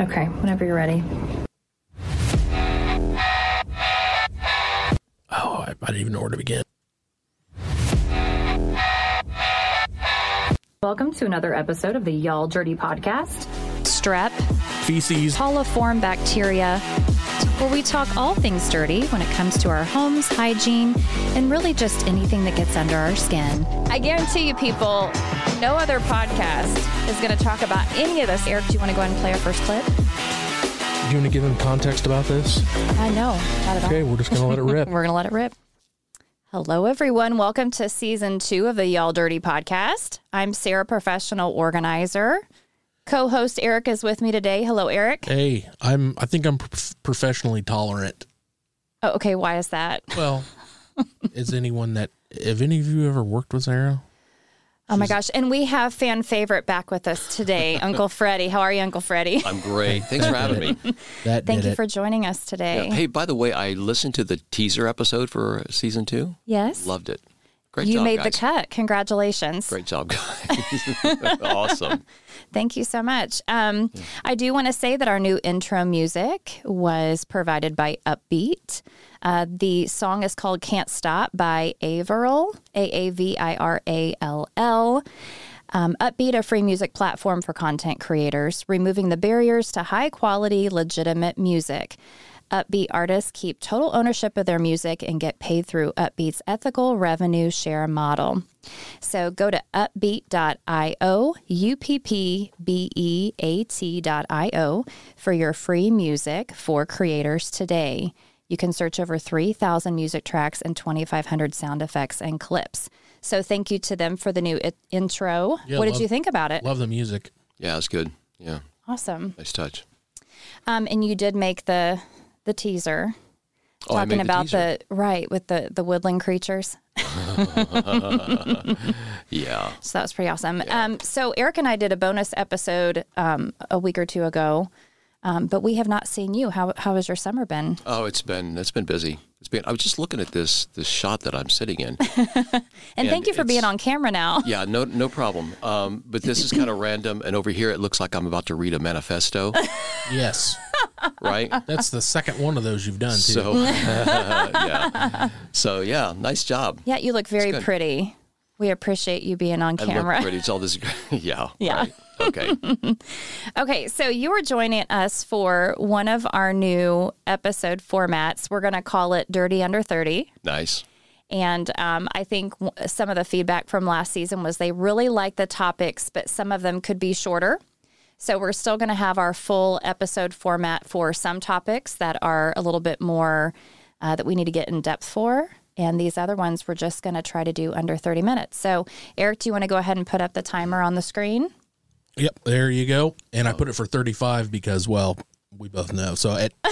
Okay, whenever you're ready. Oh, I, I didn't even know where to begin. Welcome to another episode of the Y'all Dirty Podcast. Strep, Feces. coliform bacteria, where we talk all things dirty when it comes to our homes, hygiene, and really just anything that gets under our skin. I guarantee you, people, no other podcast is going to talk about any of this. Eric, do you want to go ahead and play our first clip? Do you want to give them context about this? I know, not at all. Okay, we're just going to let it rip. We're going to let it rip. Hello, everyone. Welcome to season two of the Y'all Dirty podcast. I'm Sara, professional organizer. Co host Eric is with me today. Hello, Eric. Hey, I'm. I think I'm prof- professionally tolerant. Oh, okay. Why is that? Well, is anyone that? Have any of you ever worked with Sara? Oh my gosh. And we have fan favorite back with us today, Uncle Freddy. How are you, Uncle Freddy? I'm great. Thanks for having me. That Thank you it. for joining us today. Hey, by the way, I listened to the teaser episode for season two. Yes. Loved it. Great you job, made guys. the cut. Congratulations. Great job, guys. awesome. Thank you so much. Um, I do want to say that our new intro music was provided by Uppbeat. Uh, the song is called Can't Stop by Aavirall, A A V I R A L L. Um, Uppbeat, a free music platform for content creators, removing the barriers to high quality, legitimate music. Uppbeat artists keep total ownership of their music and get paid through Uppbeat's ethical revenue share model. So go to uppbeat.io, U P P B E A T.io for your free music for creators today. You can search over 3,000 music tracks and 2,500 sound effects and clips. So thank you to them for the new i- intro. Yeah, what did you think about it? Love the music. Yeah, it's good. Yeah, Awesome. nice touch. Um, and you did make the the teaser Oh, talking about teaser. the right with the the woodland creatures. Yeah. So that was pretty awesome. Um, so Eric and I did a bonus episode um, a week or two ago, um, but we have not seen you. How how has your summer been? Oh, it's been it's been busy. It's been. I was just looking at this this shot that I'm sitting in. And, And thank you for being on camera now. Yeah, no no problem. Um, but this is kind of random, and over here it looks like I'm about to read a manifesto, Yes, right? that's the second one of those you've done too. So yeah, so yeah, nice job. Yeah, you look very pretty. We appreciate you being on I camera. look pretty. It's all this. Yeah. Yeah. right. Okay. Okay, so you are joining us for one of our new episode formats. We're going to call it Dirty Under 30. Nice. And um, I think some of the feedback from last season was they really like the topics, but some of them could be shorter. So we're still going to have our full episode format for some topics that are a little bit more uh, that we need to get in depth for. And these other ones we're just going to try to do under 30 minutes. So, Eric, do you want to go ahead and put up the timer on the screen? Yep, there you go. And I oh. put it for 35 because, well, we both know. So it,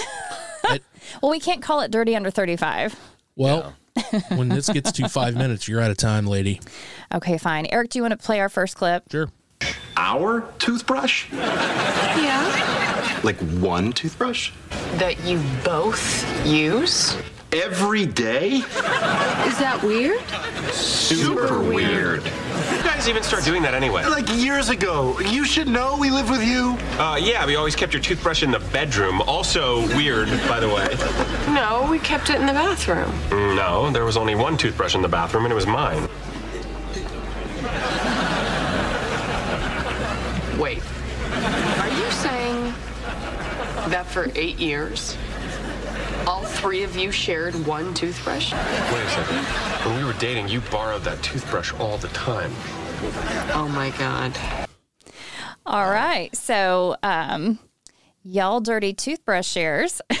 it Well, we can't call it Dirty Under 35. well, when this gets to five minutes, you're out of time, lady. Okay, fine. Eric, do you want to play our first clip? Sure. Our toothbrush? Yeah. Like one toothbrush? That you both use? Every day? Is that weird? Super weird. You guys even start doing that anyway? Like years ago. You should know we live with you. Uh, yeah, we always kept your toothbrush in the bedroom. Also weird, by the way. No, we kept it in the bathroom. Mm, No, there was only one toothbrush in the bathroom, and it was mine. Wait. Are you saying that for eight years, all three of you shared one toothbrush? Wait a second. When we were dating, you borrowed that toothbrush all the time. Oh my god. All right. So, um, y'all dirty toothbrush shares.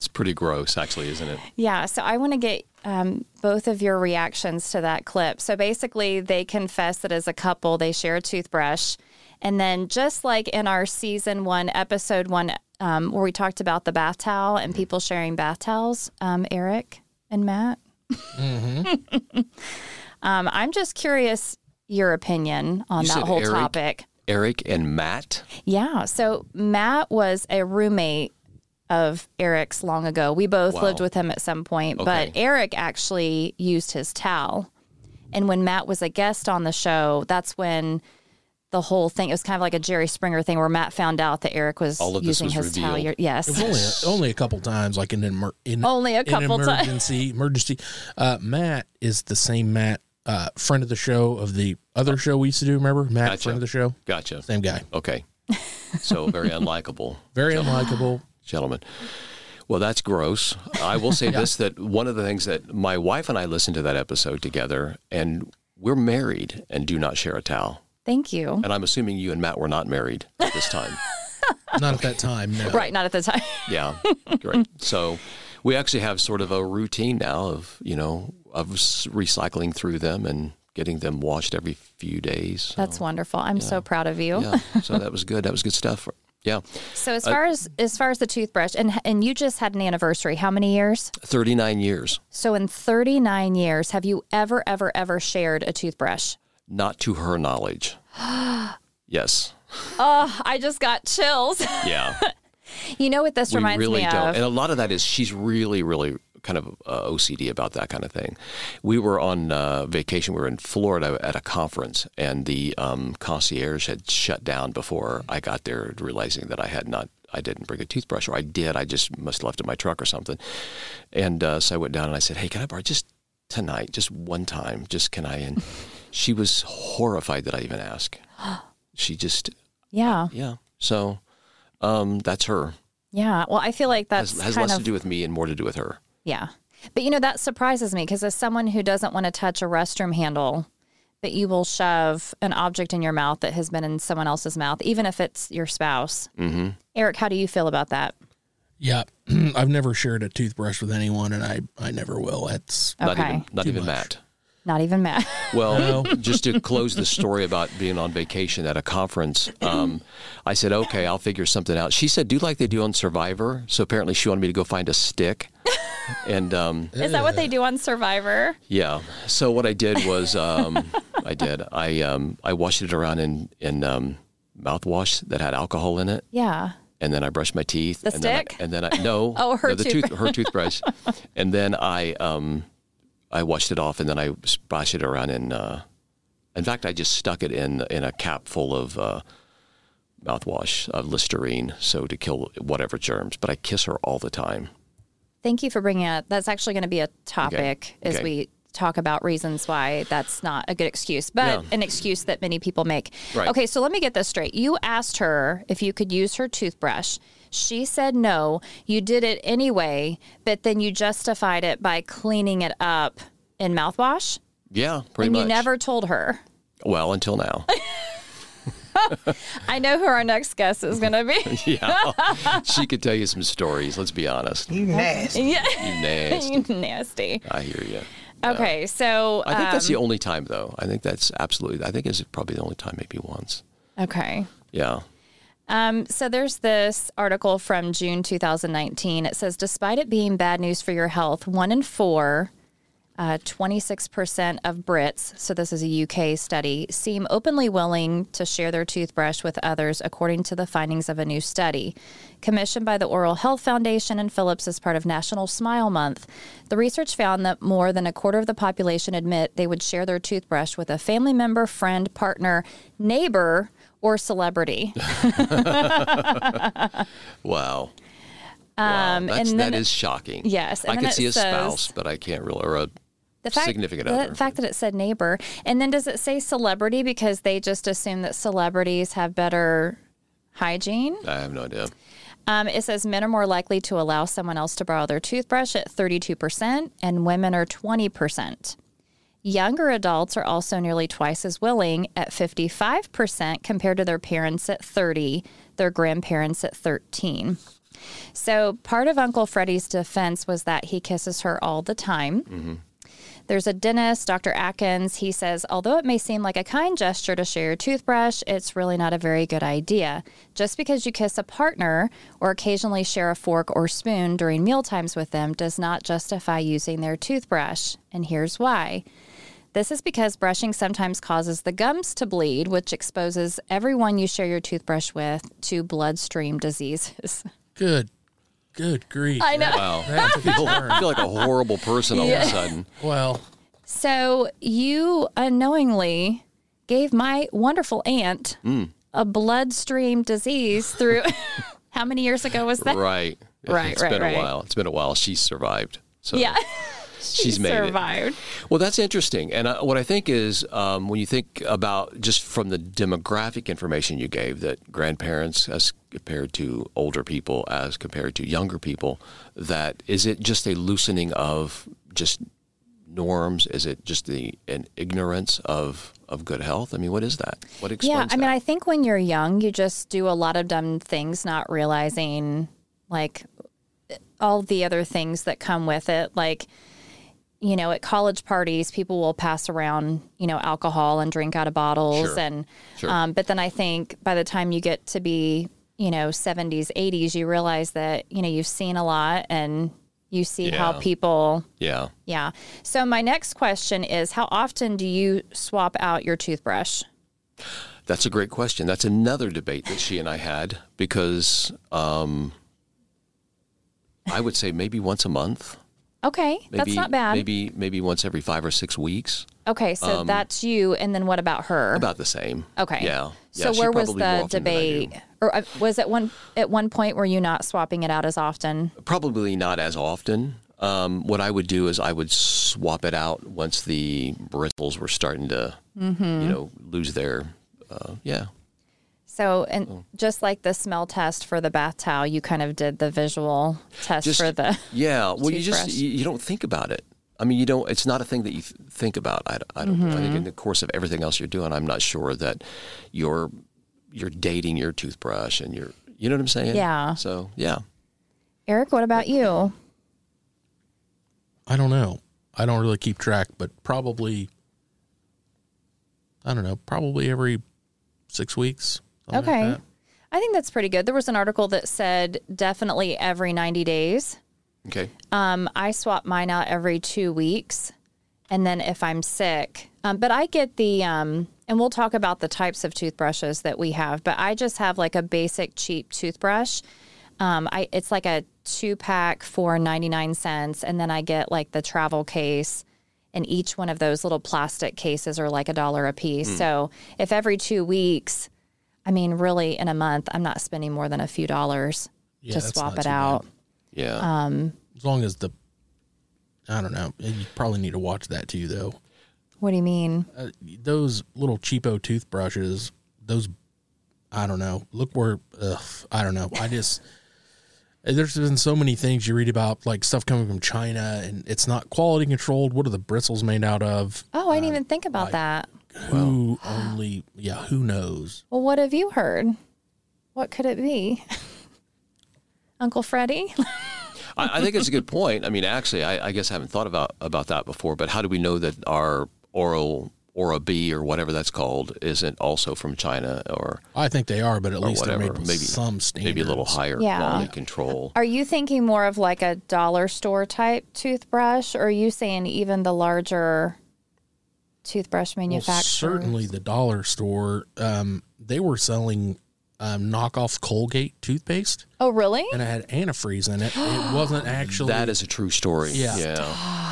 It's pretty gross, actually, isn't it? yeah. So, I want to get um, both of your reactions to that clip. So, basically, they confess that as a couple, they share a toothbrush. And then, just like in our season one, episode one, um, where we talked about the bath towel and people sharing bath towels, um, Eric and Matt. um, I'm just curious your opinion on You that whole Eric? topic. Eric and Matt. Yeah. So Matt was a roommate of Eric's long ago. We both Wow. lived with him at some point, but Eric actually used his towel. And when Matt was a guest on the show, that's when the whole thing. It was kind of like a Jerry Springer thing where Matt found out that Eric was All of this using was his towel. Yes. It was only a, only a couple times, like in an emer- in Only a in couple times. emergency emergency. Uh, Matt is the same Matt, uh, friend of the show of the other show we used to do. Remember Matt, Gotcha. friend of the show, Gotcha. same guy, Okay. So very unlikable very unlikable. gentlemen. Well, that's gross. I will say this that one of the things that my wife and I listened to that episode together, and we're married and do not share a towel. Thank you. And I'm assuming you and Matt were not married at this time. Not at that time, no. Right, not at the time. yeah, great. So we actually have sort of a routine now of, you know, of recycling through them and getting them washed every few days. So, That's wonderful. I'm so proud of you. yeah. So that was good. That was good stuff. Yeah. So as uh, far as as far as the toothbrush and and you just had an anniversary. How many years? 39 years. So in 39 years, have you ever ever ever shared a toothbrush? Not to her knowledge. yes. Oh, I just got chills. Yeah. you know what this we reminds really me don't. of? And a lot of that is she's really, really kind of uh, OCD about that kind of thing. We were on uh, vacation. We were in Florida at a conference, and the um, concierge had shut down before I got there, realizing that I had not. I didn't bring a toothbrush, or I did. I just must have left it in my truck or something. And uh, so I went down and I said, "Hey, can I borrow just tonight, just one time? Just can I?" And she was horrified that I even asked. She just, yeah, yeah. So um, that's her. yeah. Well, I feel like that's Has, has less of to do with me and more to do with her. Yeah. But you know that surprises me because as someone who doesn't want to touch a restroom handle, but you will shove an object in your mouth that has been in someone else's mouth, even if it's your spouse. Mm-hmm. Eric, how do you feel about that? Yeah, I've never shared a toothbrush with anyone, and I I never will. That's Not even, not even. Matt. Not even Matt. Well, just to close the story about being on vacation at a conference, um, I said, okay, I'll figure something out. She said, do like they do on Survivor. So apparently she wanted me to go find a stick. And um, Is that what they do on Survivor? yeah, so what I did was um, I did I um, I washed it around in in um, mouthwash that had alcohol in it. Yeah. and then I brushed my teeth. The and then I- stick? and then I no, Oh, her no, the tooth, toothbrush. her toothbrush, and then I um, I washed it off, and then I splashed it around in. Uh, in fact, I just stuck it in in a cap full of uh, mouthwash, of Listerine, so to kill whatever germs. But I kiss her all the time. Thank you for bringing it. Up. That's actually going to be a topic as Okay. we talk about reasons why that's not a good excuse, but Yeah. an excuse that many people make. Right. Okay, so let me get this straight. You asked her if you could use her toothbrush. She said no. You did it anyway, but then you justified it by cleaning it up in mouthwash. Yeah, pretty much. and much. you never told her. Well, until now. I know who our next guest is going to be. yeah, she could tell you some stories. Let's be honest. You nasty. yeah. nasty. Nasty. I hear you. Okay, so I think that's the um, only time, though. I think that's absolutely. I think it's probably the only time, maybe once. okay. Yeah. Um, so there's this article from June 2019. It says, despite it being bad news for your health, one in four, uh, 26% of Brits, so this is a UK study, seem openly willing to share their toothbrush with others, according to the findings of a new study. Commissioned by the Oral Health Foundation and Philips as part of National Smile Month, the research found that more than a quarter of the population admit they would share their toothbrush with a family member, friend, partner, neighbor, or celebrity. Wow. Um, wow. That's, and then that it- is shocking. Yes, and I could see a says- spouse, but I can't really, or a the fact, significant the other. fact that it said neighbor, and then does it say celebrity because they just assume that celebrities have better hygiene? I have no idea. Um, it says men are more likely to allow someone else to borrow their toothbrush at 32%, and women are 20%. Younger adults are also nearly twice as willing at 55% compared to their parents at 30, their grandparents at 13. So part of Uncle Freddy's defense was that he kisses her all the time. There's a dentist, Dr. Atkins. He says, although it may seem like a kind gesture to share your toothbrush, it's really not a very good idea. Just because you kiss a partner or occasionally share a fork or spoon during meal times with them does not justify using their toothbrush. And here's why. This is because brushing sometimes causes the gums to bleed, which exposes everyone you share your toothbrush with to bloodstream diseases. good. Good grief. I know. Wow. That's a concern. I feel like a horrible person all of a sudden. Well, So you unknowingly gave my wonderful aunt Mm. a bloodstream disease through. How many years ago was that? Right. Right, It's right, been right. a while. It's been a while. She's survived. So Yeah. she's She made it. survived. Well, that's interesting. And uh, what I think is um, when you think about just from the demographic information you gave, that grandparents as compared to older people, as compared to younger people, that is it just a loosening of just norms? Is it just the an ignorance of of good health? I mean, what is that? What explains Yeah, I mean, that? I think when you're young, you just do a lot of dumb things, not realizing like all the other things that come with it. Like, you know, at college parties, people will pass around, you know, alcohol and drink out of bottles. Sure. And, Sure. um, but then I think by the time you get to be, you know, 70s, 80s, you realize that, you know, you've seen a lot and you see how people yeah. yeah. So my next question is how often do you swap out your toothbrush? That's a great question. That's another debate that she and I had because um, I would say maybe once a month. Okay, Maybe, that's not bad. Maybe maybe once every five or six weeks. Okay, so that's you, and then what about her? About the same. okay, Yeah. So Yeah, she where was the often than I do. debate, or uh, was it one at one point were you not swapping it out as often? Probably not as often. Um, what I would do is I would swap it out once the bristles were starting to, Mm-hmm. you know, lose their. Uh, yeah. So, and Oh. just like the smell test for the bath towel, you kind of did the visual test Just for the. yeah. Well, you just you, you don't think about it. I mean, you don't. It's not a thing that you th- think about. I, I don't. I Mm-hmm. think in the course of everything else you're doing, I'm not sure that you're you're dating your toothbrush and you're. You know what I'm saying? Yeah. So yeah. Eric, what about you? I don't know. I don't really keep track, but probably, I don't know, probably every six weeks. something like Okay. I think that's pretty good. There was an article that said definitely every 90 days. Okay. Um, I swap mine out every two weeks, and then if I'm sick, um, but I get the um, and we'll talk about the types of toothbrushes that we have. But I just have like a basic cheap toothbrush. Um, I it's like a two pack for ninety nine cents, and then I get like the travel case. And each one of those little plastic cases are like a dollar a piece. So if every two weeks, I mean, really in a month, I'm not spending more than a few dollars Yeah, to swap it out. bad. Out. Yeah. Um, As long as the, I don't know. You probably need to watch that too, though. What do you mean? Uh, those little cheapo toothbrushes, those, I don't know. Look where, ugh, I don't know. I just, there's been so many things you read about, like stuff coming from China, and it's not quality controlled. What are the bristles made out of? Oh, I didn't even think about that. Who only, yeah, who knows? Well, what have you heard? What could it be? Uncle Freddy? I, I think it's a good point. I mean, actually, I, I guess I haven't thought about about that before. But how do we know that our oral Oral-B or whatever that's called isn't also from China or I think they are, but at least they're whatever? made maybe some standards. maybe a little higher Yeah. quality control. Are you thinking more of like a dollar store type toothbrush, or are you saying even the larger toothbrush Well, certainly the dollar store, um, they were selling um, knockoff Colgate toothpaste, Oh, really? and it had antifreeze in it. It wasn't actually That is a true story. Yeah.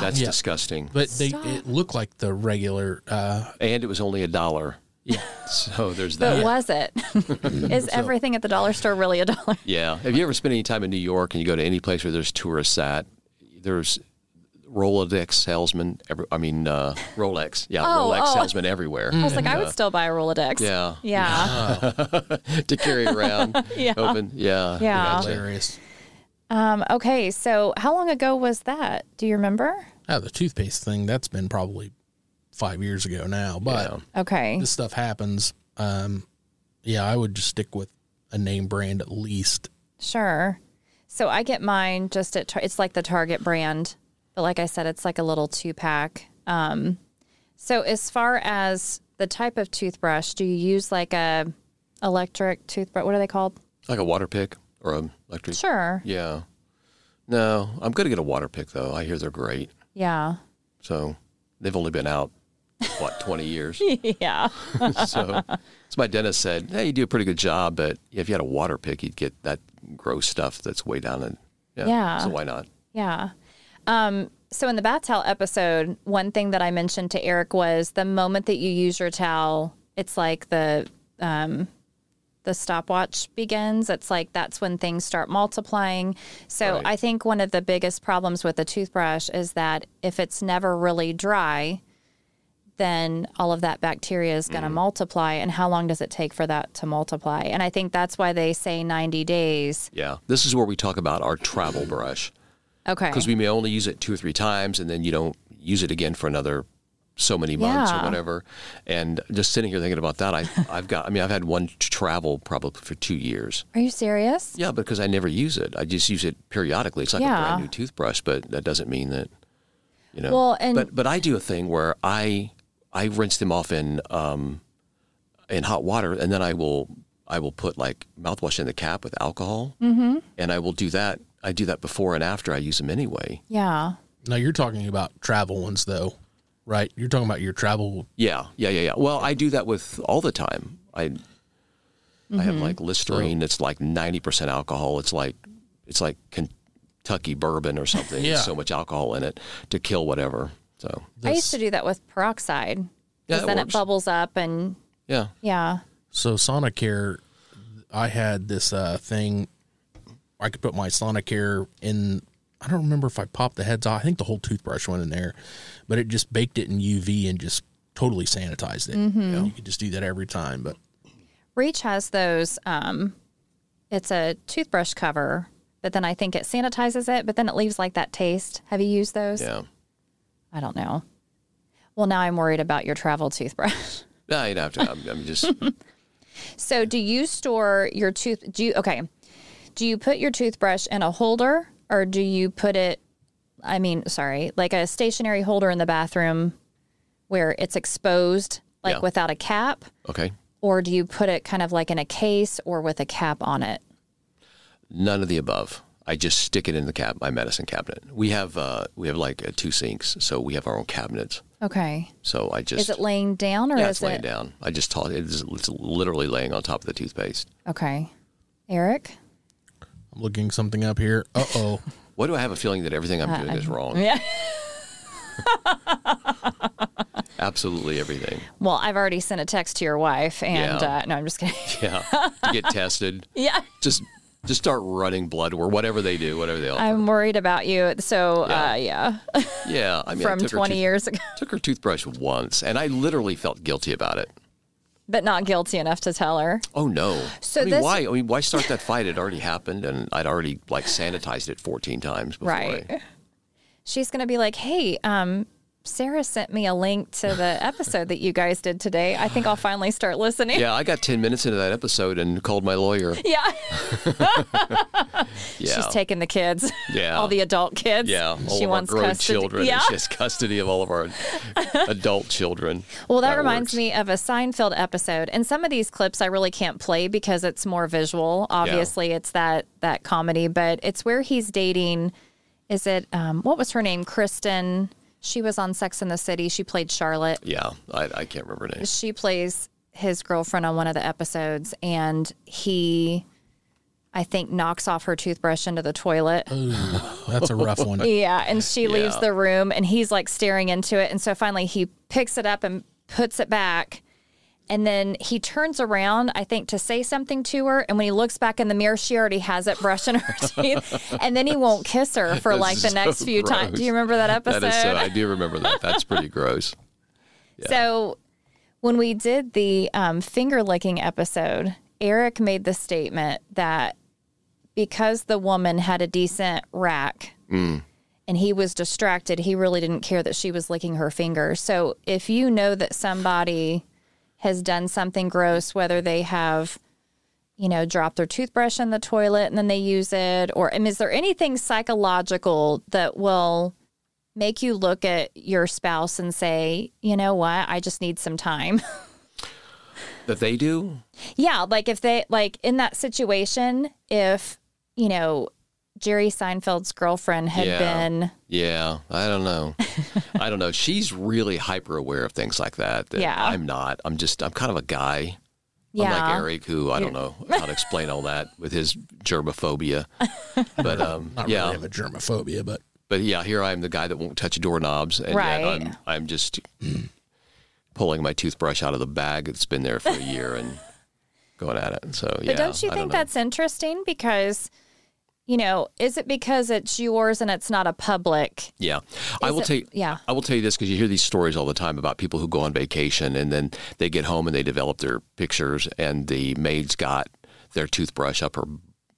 that's Yeah. disgusting. but they it looked like the regular. Uh, and it was only a dollar. yeah, So there's But that. was it? Is everything at the dollar store really a dollar? Yeah. Have you ever spent any time in New York and you go to any place where there's tourists at? There's Rolodex salesmen. Every, I mean, uh, Rolex. Yeah, Oh, Rolex oh. salesmen everywhere. I was like, I would still buy a Rolodex. Yeah. Yeah. to carry around. Yeah. Open. Yeah. Yeah. Hilarious. Um, okay. So, how long ago was that? Do you remember? Oh, the toothpaste thing that's been probably five years ago now, but Yeah. Okay. this stuff happens. Um, yeah, I would just stick with a name brand at least. Sure. So I get mine just at it's like the Target brand, but like I said, it's like a little two pack. Um, so as far as the type of toothbrush, do you use like a electric toothbrush? What are they called? Like a water pick or a electric. Sure. Yeah. No, I'm going to get a water pick though. I hear they're great. Yeah. So they've only been out, what, 20 years? yeah. so, so my dentist said, hey, you do a pretty good job, but if you had a water pick, you'd get that gross stuff that's way down in. Yeah. Yeah. So why not? Yeah. Um, so in the bath towel episode, one thing that I mentioned to Eric was the moment that you use your towel it's like the um, the stopwatch begins. It's like that's when things start multiplying. So Right. I think one of the biggest problems with a toothbrush is that if it's never really dry, then all of that bacteria is going to multiply. And how long does it take for that to multiply? And I think that's why they say 90 days. Yeah. This is where we talk about our travel brush Okay. because we may only use it two or three times and then you don't use it again for another so many months Yeah. or whatever. And just sitting here thinking about that, I, I've got, I mean, I've had one travel probably for two years. Are you serious? Yeah, because I never use it. I just use it periodically. It's like a Yeah. brand new toothbrush, but that doesn't mean that, you know. Well, and- but but I do a thing where I I rinse them off in um in hot water, and then I will I will put like mouthwash in the cap with alcohol, mm-hmm. and I will do that. I do that before and after I use them anyway. Yeah. Now you're talking about travel ones though, right? You're talking about your travel. Yeah, yeah, yeah, yeah. Well, I do that with all the time. I I Mm-hmm. have like Listerine. It's like ninety percent alcohol. It's like it's like Kentucky bourbon or something. Yeah. There's so much alcohol in it to kill whatever. So I used to do that with peroxide. Yeah, Because it then works. it bubbles up and yeah, yeah. So Sonicare, I had this uh, thing. I could put my Sonicare in. I don't remember if I popped the heads off. I think the whole toothbrush went in there, but it just baked it in UV and just totally sanitized it. Mm-hmm. You, know, you could just do that every time. But Reach has those. Um, it's a toothbrush cover, but then I think it sanitizes it, but then it leaves like that taste. Have you used those? yeah. I don't know. Well, now I'm worried about your travel toothbrush. No, you don't have to. I'm, I'm just so, do you store your tooth? Do you okay? Do you put your toothbrush in a holder, or do you put it? I mean, sorry, like a stationary holder in the bathroom where it's exposed, like Yeah. without a cap, okay. or do you put it kind of like in a case or with a cap on it? None of the above. I just stick it in the cab, my medicine cabinet. We have uh, we have like uh, two sinks, so we have our own cabinets. Okay. So I just Is it laying down or yeah, is it's laying it down. I just toss it. It's, it's literally laying on top of the toothpaste. okay? Eric. I'm looking something up here. Uh oh. Why do I have a feeling that everything I'm doing is wrong? Uh, Yeah. Absolutely everything. Well, I've already sent a text to your wife, and Yeah. uh, no, I'm just kidding. Yeah. to get tested. yeah. Just just start running blood or whatever they do, whatever they offer. I'm worried about you. So, Yeah. uh, yeah, yeah. I mean, from took her 20 tooth- years ago, Took her toothbrush once, and I literally felt guilty about it. But not guilty enough to tell her. Oh no! So I mean, this- why? I mean, why start that fight? It already happened, and I'd already like sanitized it 14 times before. Right. I, She's going to be like, hey, um, Sara sent me a link to the episode that you guys did today. I think I'll finally start listening. yeah, I got 10 minutes into that episode and called my lawyer. Yeah. Yeah. She's taking the kids. Yeah. All the adult kids. yeah, all She of wants our grown custody. children. Yeah. She has custody of all of our adult children. Well, that, reminds works. me of a Seinfeld episode, and some of these clips I really can't play because it's more visual. Obviously, it's that that comedy, but it's where he's dating. Is it um, what was her name? Kristen. She was on Sex in the City. She played Charlotte. Yeah, I, I can't remember her name. She plays his girlfriend on one of the episodes, and he, I think, knocks off her toothbrush into the toilet. That's a rough one. Yeah, and she leaves the room and he's like staring into it. And so finally he picks it up and puts it back. And then he turns around, I think, to say something to her. And when he looks back in the mirror, she already has it brushing her teeth. And then he won't kiss her for That's like the so next few times. Do you remember that episode? That is so. I do remember that. That's pretty gross. So when we did the um, finger licking episode, Eric made the statement that because the woman had a decent rack and he was distracted, he really didn't care that she was licking her fingers. So if you know that somebody has done something gross, whether they have you know, dropped their toothbrush in the toilet and then they use it? Or mean, is there anything psychological that will make you look at your spouse and say, you know what, I just need some time? That they do? yeah, like if they, like in that situation, if, you know, Jerry Seinfeld's girlfriend had Yeah. been, Yeah, I don't know. I don't know. She's really hyper aware of things like that. that Yeah. I'm not. I'm just, I'm kind of a guy. yeah. Unlike Eric, who I don't know how to explain all that with his germophobia. But um, Not yeah, really have a germophobia, but but yeah, here I am, the guy that won't touch doorknobs, and Right. yet I'm, I'm just pulling my toothbrush out of the bag that's been there for a year and going at it. So yeah, But don't you I think know. that's interesting? Because, you know, is it because it's yours and it's not a public? Yeah, I will it- tell you. yeah. I will tell you this because you hear these stories all the time about people who go on vacation and then they get home and they develop their pictures and the maid's got their toothbrush up her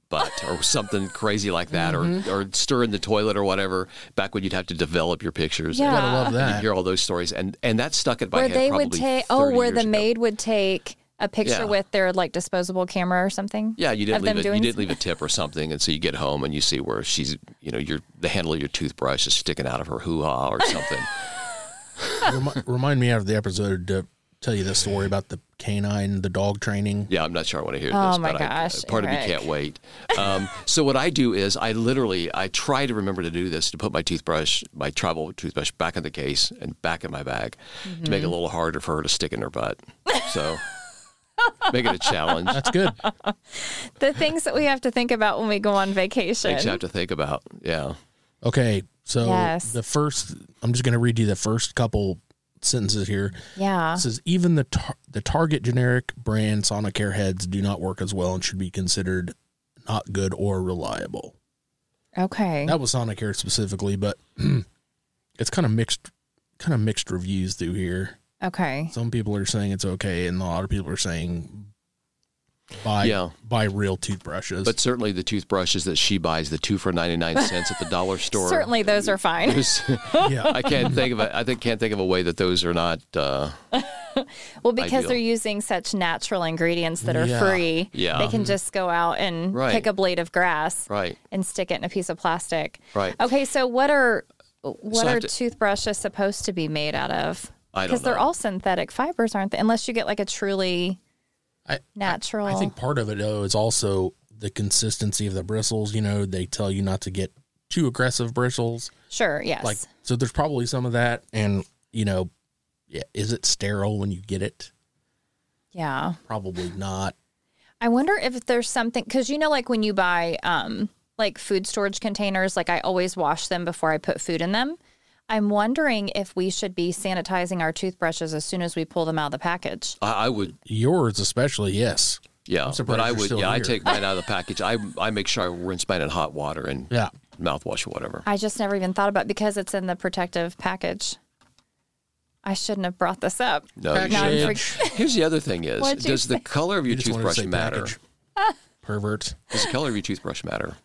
butt or something crazy like that Mm-hmm. or or stir in the toilet or whatever. Back when you'd have to develop your pictures. Yeah. Gotta love And you that. hear all those stories and and that stuck at my Where head they probably would take, oh, where years the ago. maid would take a picture Yeah. with their like disposable camera or something? Yeah, you didn't leave it. You didn't leave a tip or something, and so you get home and you see where she's, you know, your the handle of your toothbrush is sticking out of her hoo ha or something. Remi- remind me out of the episode to tell you the story about the canine, the dog training. Yeah, I'm not sure I want to hear Oh this, my but I, gosh, part of me can't wait. Um, so what I do is I literally I try to remember to do this to put my toothbrush, my travel toothbrush, back in the case and back in my bag to Mm-hmm. make it a little harder for her to stick in her butt. So make it a challenge. That's good. The things that we have to think about when we go on vacation. Things you have to think about. Yeah. Okay, so Yes. the first, I'm just going to read you the first couple sentences here. Yeah. It says even the tar- the Target generic brand Sonicare heads do not work as well and should be considered not good or reliable. Okay. That was Sonicare specifically, but it's kind of mixed, kind of mixed reviews through here. Okay. Some people are saying it's okay, and a lot of people are saying buy Yeah. buy real toothbrushes. But certainly the toothbrushes that she buys, the two for 99 cents at the dollar store. Certainly those are fine. there's- yeah, I can't think of a, I think can't think of a way that those are not uh, Well, because Ideal. they're using such natural ingredients that are Yeah. free, Yeah. they can just go out and Right. pick a blade of grass right. and stick it in a piece of plastic. Right. Okay, so what are what I are to- toothbrushes supposed to be made out of? I don't Because they're know. all synthetic fibers, aren't they? Unless you get like a truly I, natural. I think part of it though is also the consistency of the bristles. You know, they tell you not to get too aggressive bristles. sure. Yes. Like, so there's probably some of that, and you know, yeah, is it sterile when you get it? yeah. Probably not. I wonder if there's something because you know, like when you buy um like food storage containers, like I always wash them before I put food in them. I'm wondering if we should be sanitizing our toothbrushes as soon as we pull them out of the package. I, I would Yours, especially, yes. Yeah, surprised but I would. still Yeah, I take mine out of the package. I I make sure I rinse mine in hot water and Yeah. mouthwash or whatever. I just never even thought about because it's in the protective package. I shouldn't have brought this up. No, you shouldn't. for- Here's the other thing: is What'd does the say? color of your You just wanted to toothbrush matter? package. Pervert. Does the color of your toothbrush matter?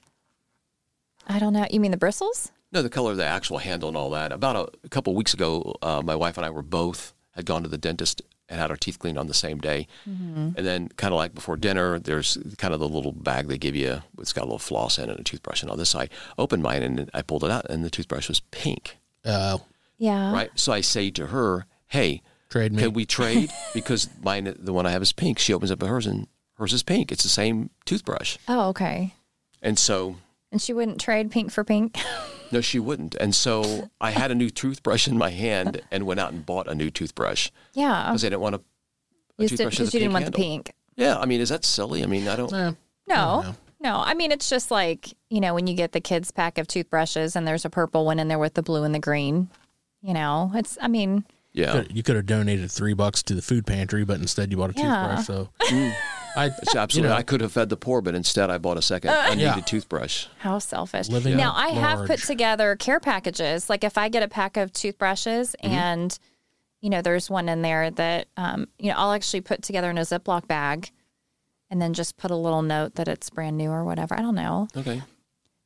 I don't know. You mean the bristles? No, the color of the actual handle and all that. About a, a couple weeks ago, uh, my wife and I were both had gone to the dentist and had our teeth cleaned on the same day. Mm-hmm. And then, kind of like before dinner, there's kind of the little bag they give you. It's got a little floss in it, and a toothbrush. And all this, I opened mine and I pulled it out, and the toothbrush was pink. Uh, Yeah. Right. So I say to her, "Hey, Trade me. Can we trade? because mine, the one I have is pink. She opens up hers, and hers is pink. It's the same toothbrush, Oh, okay. and so And she wouldn't trade pink for pink. no, she wouldn't. And so I had a new toothbrush in my hand and went out and bought a new toothbrush yeah. because I didn't want to. You toothbrush because you didn't want pink the pink. Yeah, I mean, is that silly? I mean, I don't. eh, No, know. no. I mean, it's just like, you know, when you get the kids' pack of toothbrushes and there's a purple one in there with the blue and the green. You know, it's, I mean, Yeah, you could have donated three bucks to the food pantry, but instead you bought a Yeah. toothbrush. So, I it's absolutely. know. I could have fed the poor, but instead I bought a second Uh. unneeded Yeah. toothbrush. how selfish. Living now, I have put together care packages. Like if I get a pack of toothbrushes Mm-hmm. and, you know, there's one in there that, um, you know, I'll actually put together in a Ziploc bag and then just put a little note that it's brand new or whatever. I don't know. Okay.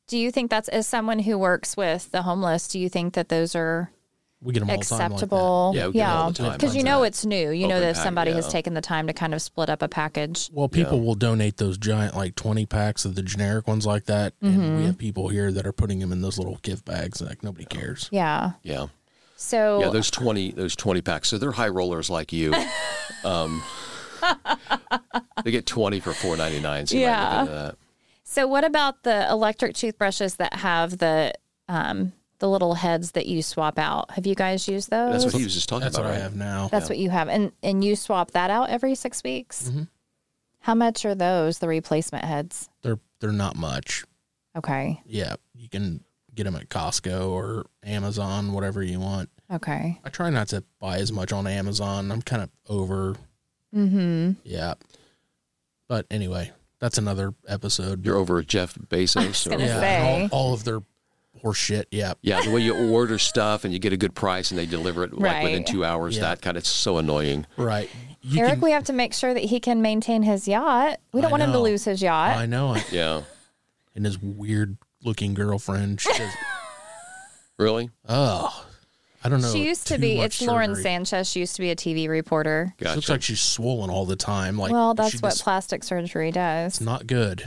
Do you think that's, as someone who works with the homeless, do you think that those are we get them all the time like that. acceptable. Yeah, we get it all the Because you know that. it's new. You know that if pack, somebody has taken the time to kind of split up a package. Well, people will donate those giant, like twenty packs of the generic ones like that, Mm-hmm. and we have people here that are putting them in those little gift bags. Like nobody cares. Yeah. Yeah. So Yeah, those twenty those twenty packs. So they're high rollers like you. Um, they get twenty for four ninety nine. So you might Yeah. look into that. so what about the electric toothbrushes that have the um the little heads that you swap out? Have you guys used those? That's what he was just talking That's about. what I have now. That's what you have, and and you swap that out every six weeks. Mm-hmm. How much are those? The replacement heads. They're they're not much. Okay. Yeah, you can get them at Costco or Amazon, whatever you want. Okay. I try not to buy as much on Amazon. I'm kind of over. Mm-hmm. Yeah. But anyway, that's another episode. You're over Jeff Bezos. or- gonna yeah, all, all of their horse shit. Yeah. yeah, the way you order stuff and you get a good price and they deliver it like within two hours. Yeah. That kind of so annoying. Right. You Eric, can- we have to make sure that he can maintain his yacht. We don't I want him to lose his yacht. I know it. Yeah. And his weird looking girlfriend. She Really? oh, I don't know. she used to be. much It's Lauren. Sanchez. She used to be a TV reporter. She looks like she's swollen all the time. Like, well, that's what just- plastic surgery does. It's not good.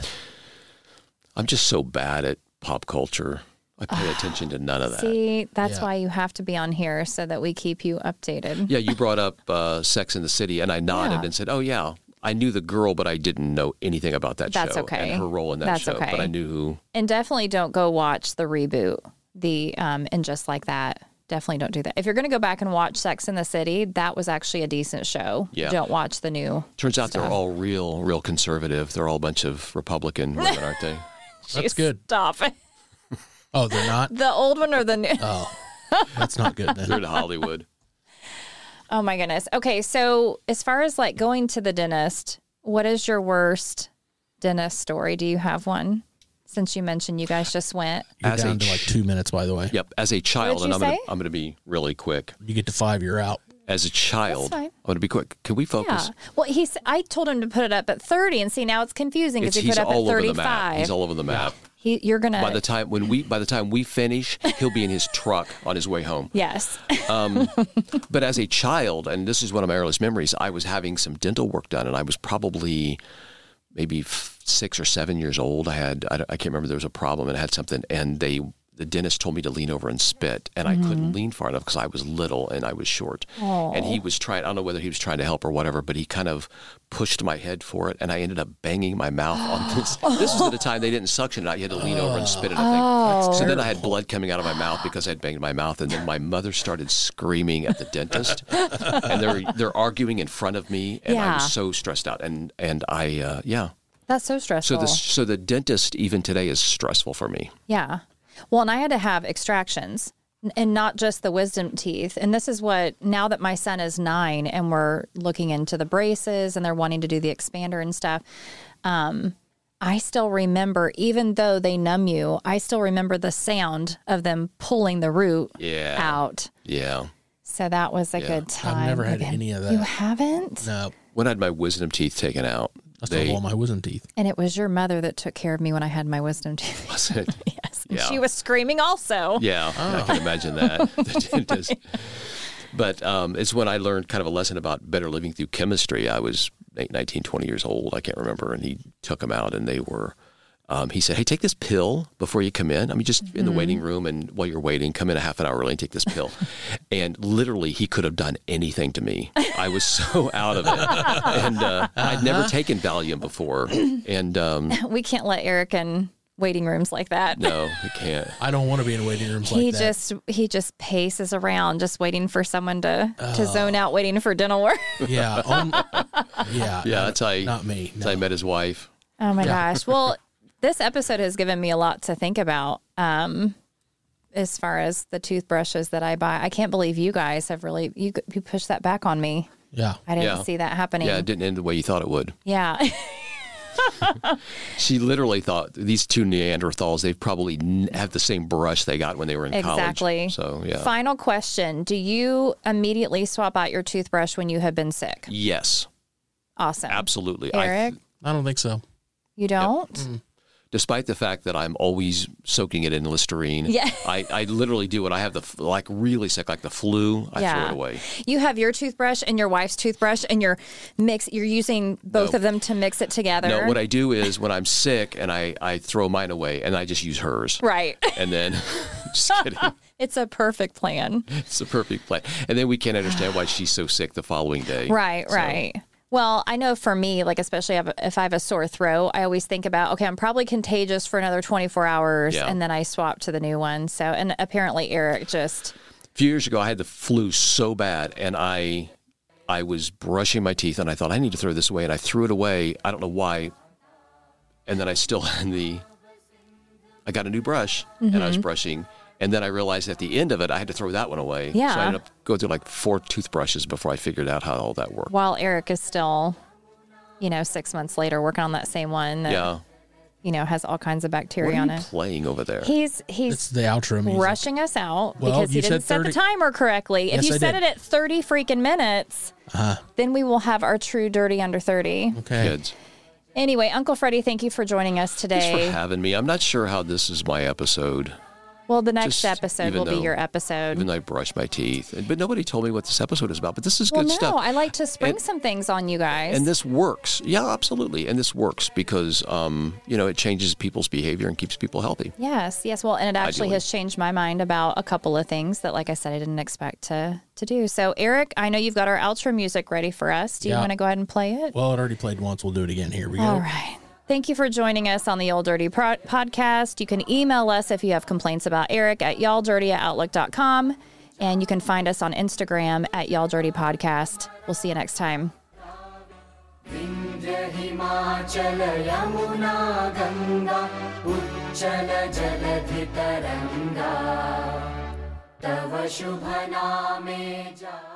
I'm just so bad at pop culture. I pay attention to none of that. See, that's Yeah. why you have to be on here so that we keep you updated. Yeah, you brought up uh, Sex in the City, and I nodded Yeah. and said, "Oh yeah, I knew the girl, but I didn't know anything about that That's show okay. and her role in that That's show. okay. But I knew who. And definitely don't go watch the reboot. The um and just like that. Definitely don't do that. If you're going to go back and watch Sex in the City, that was actually a decent show. Yeah. Don't watch the new. Turns out they're all real, real conservative. They're all a bunch of Republican women, aren't they? That's good. Stop. Oh, they're not? The old one or the new? Oh, that's not good They're then. in Hollywood. Oh my goodness. Okay, so as far as like going to the dentist, what is your worst dentist story? Do you have one? Since you mentioned you guys just went. You're As a down to like two minutes, by the way. Yep. As a child, did and you I'm gonna, say? I'm going to be really quick. You get to five, you're out. As a child, That's I'm going to be quick. Can we focus? Yeah. focus? Well, he's. I told him to put it up at thirty, and see now it's confusing because It's, he he's put up all at over the map. thirty-five. He's all over the map. He, you're gonna. By the time when we by the time we finish, he'll be in his truck on his way home. yes. Um, but as a child, and this is one of my earliest memories, I was having some dental work done, and I was probably maybe f- six or seven years old. I had I, I can't remember there was a problem and I had something, and they the dentist told me to lean over and spit, and I couldn't lean far enough because I was little and I was short. And he was trying. I don't know whether he was trying to help or whatever, but he kind of pushed my head for it, and I ended up banging my mouth on this. This was at a time they didn't suction it out; you had to lean over and spit it. I think. So then I had blood coming out of my mouth because I had banged my mouth, and then my mother started screaming at the dentist, and they're they're arguing in front of me, and I Yeah. was so stressed out, and and I uh, yeah. That's so stressful. So the so the dentist even today is stressful for me. Yeah. Well, and I had to have extractions and not just the wisdom teeth. And this is what, now that my son is nine and we're looking into the braces and they're wanting to do the expander and stuff, um, I still remember, even though they numb you, I still remember the sound of them pulling the root Yeah. out. Yeah. So that was a good time. I've never had again. any of that. You haven't? No, When I had my wisdom teeth taken out, I still they have all my wisdom teeth. And it was your mother that took care of me when I had my wisdom teeth. was it. yes. Yeah. She was screaming also. Yeah, I can imagine that. The dentist. But um, it's when I learned kind of a lesson about better living through chemistry. I was eight, 19, 20 years old. I can't remember. And he took them out, and they were. Um, he said, "Hey, take this pill before you come in. I mean, just in the waiting room, and while you're waiting, come in a half an hour early and take this pill." and literally, he could have done anything to me. I was so out of it, and uh, I'd never taken Valium before, and um, We can't let Eric in waiting rooms like that. no, we can't. I don't want to be in waiting rooms he like that. just he just paces around just waiting for someone to to zone out waiting for dental work yeah, on, yeah, Yeah, that's how I, not me. that's how I met his wife. oh my gosh well this episode has given me a lot to think about um as far as the toothbrushes that i buy. I can't believe you guys have really you you pushed that back on me. Yeah, i didn't Yeah. see that happening. Yeah, it didn't end the way you thought it would. yeah. She literally thought these two Neanderthals, they probably n- have the same brush they got when they were in exactly. College. So, yeah. final question. Do you immediately swap out your toothbrush when you have been sick? Yes, awesome. Absolutely. I- eric? I don't think so. you don't despite the fact that I'm always soaking it in Listerine, Yeah. I, I literally do it. I have the, like, really sick, like the flu, I throw it away. You have your toothbrush and your wife's toothbrush, and you're mix. You're using both No. of them to mix it together. No, what I do is when I'm sick and I, I throw mine away and I just use hers. right. And then, just kidding. It's a perfect plan. It's a perfect plan. And then we can't understand why she's so sick the following day. Right. So- Right. Well, I know for me, like especially if I have a sore throat, I always think about okay, I'm probably contagious for another 24 hours, Yeah. and then I swap to the new one. So, and apparently Eric just A few years ago, I had the flu so bad, and I, I was brushing my teeth, and I thought I need to throw this away, and I threw it away. I don't know why, and then I still had the. I got a new brush, and I was mm-hmm. brushing, And then I realized at the end of it, I had to throw that one away. Yeah. So I ended up going through like four toothbrushes before I figured out how all that worked. While Eric is still, you know, six months later working on that same one that, Yeah. you know, has all kinds of What bacteria are on it. playing over there? He's It's he's the outro music. rushing us out Well, because he didn't said set the timer correctly. if you I set did. it at 30 freaking minutes, uh-huh. then we will have our true dirty under 30. Okay. Kids. Anyway, Uncle Freddy, thank you for joining us Thanks today. for having me. I'm not sure how this is my episode. Well, the next Just episode even will be your episode. Even though I brush my teeth, but nobody told me what this episode is about. But this is well, good no, stuff. I like to spring And- some things on you guys. and this works. Yeah, absolutely. And this works because, um, you know, it changes people's behavior and keeps people healthy. Yes, yes. Well, and it actually Ideally. has changed my mind about a couple of things that, like I said, I didn't expect to to do. So, Eric, I know you've got our outro music ready for us. Do you Yeah. want to go ahead and play it? Well, it already played once. We'll do it again. Here we go. All right. Thank you for joining us on the Y'all Dirty pro- podcast. You can email us if you have complaints about Eric at y'alldirty at outlook.com. And you can find us on Instagram at Y'all Dirty Podcast. We'll see you next time. तव शुभनामे जा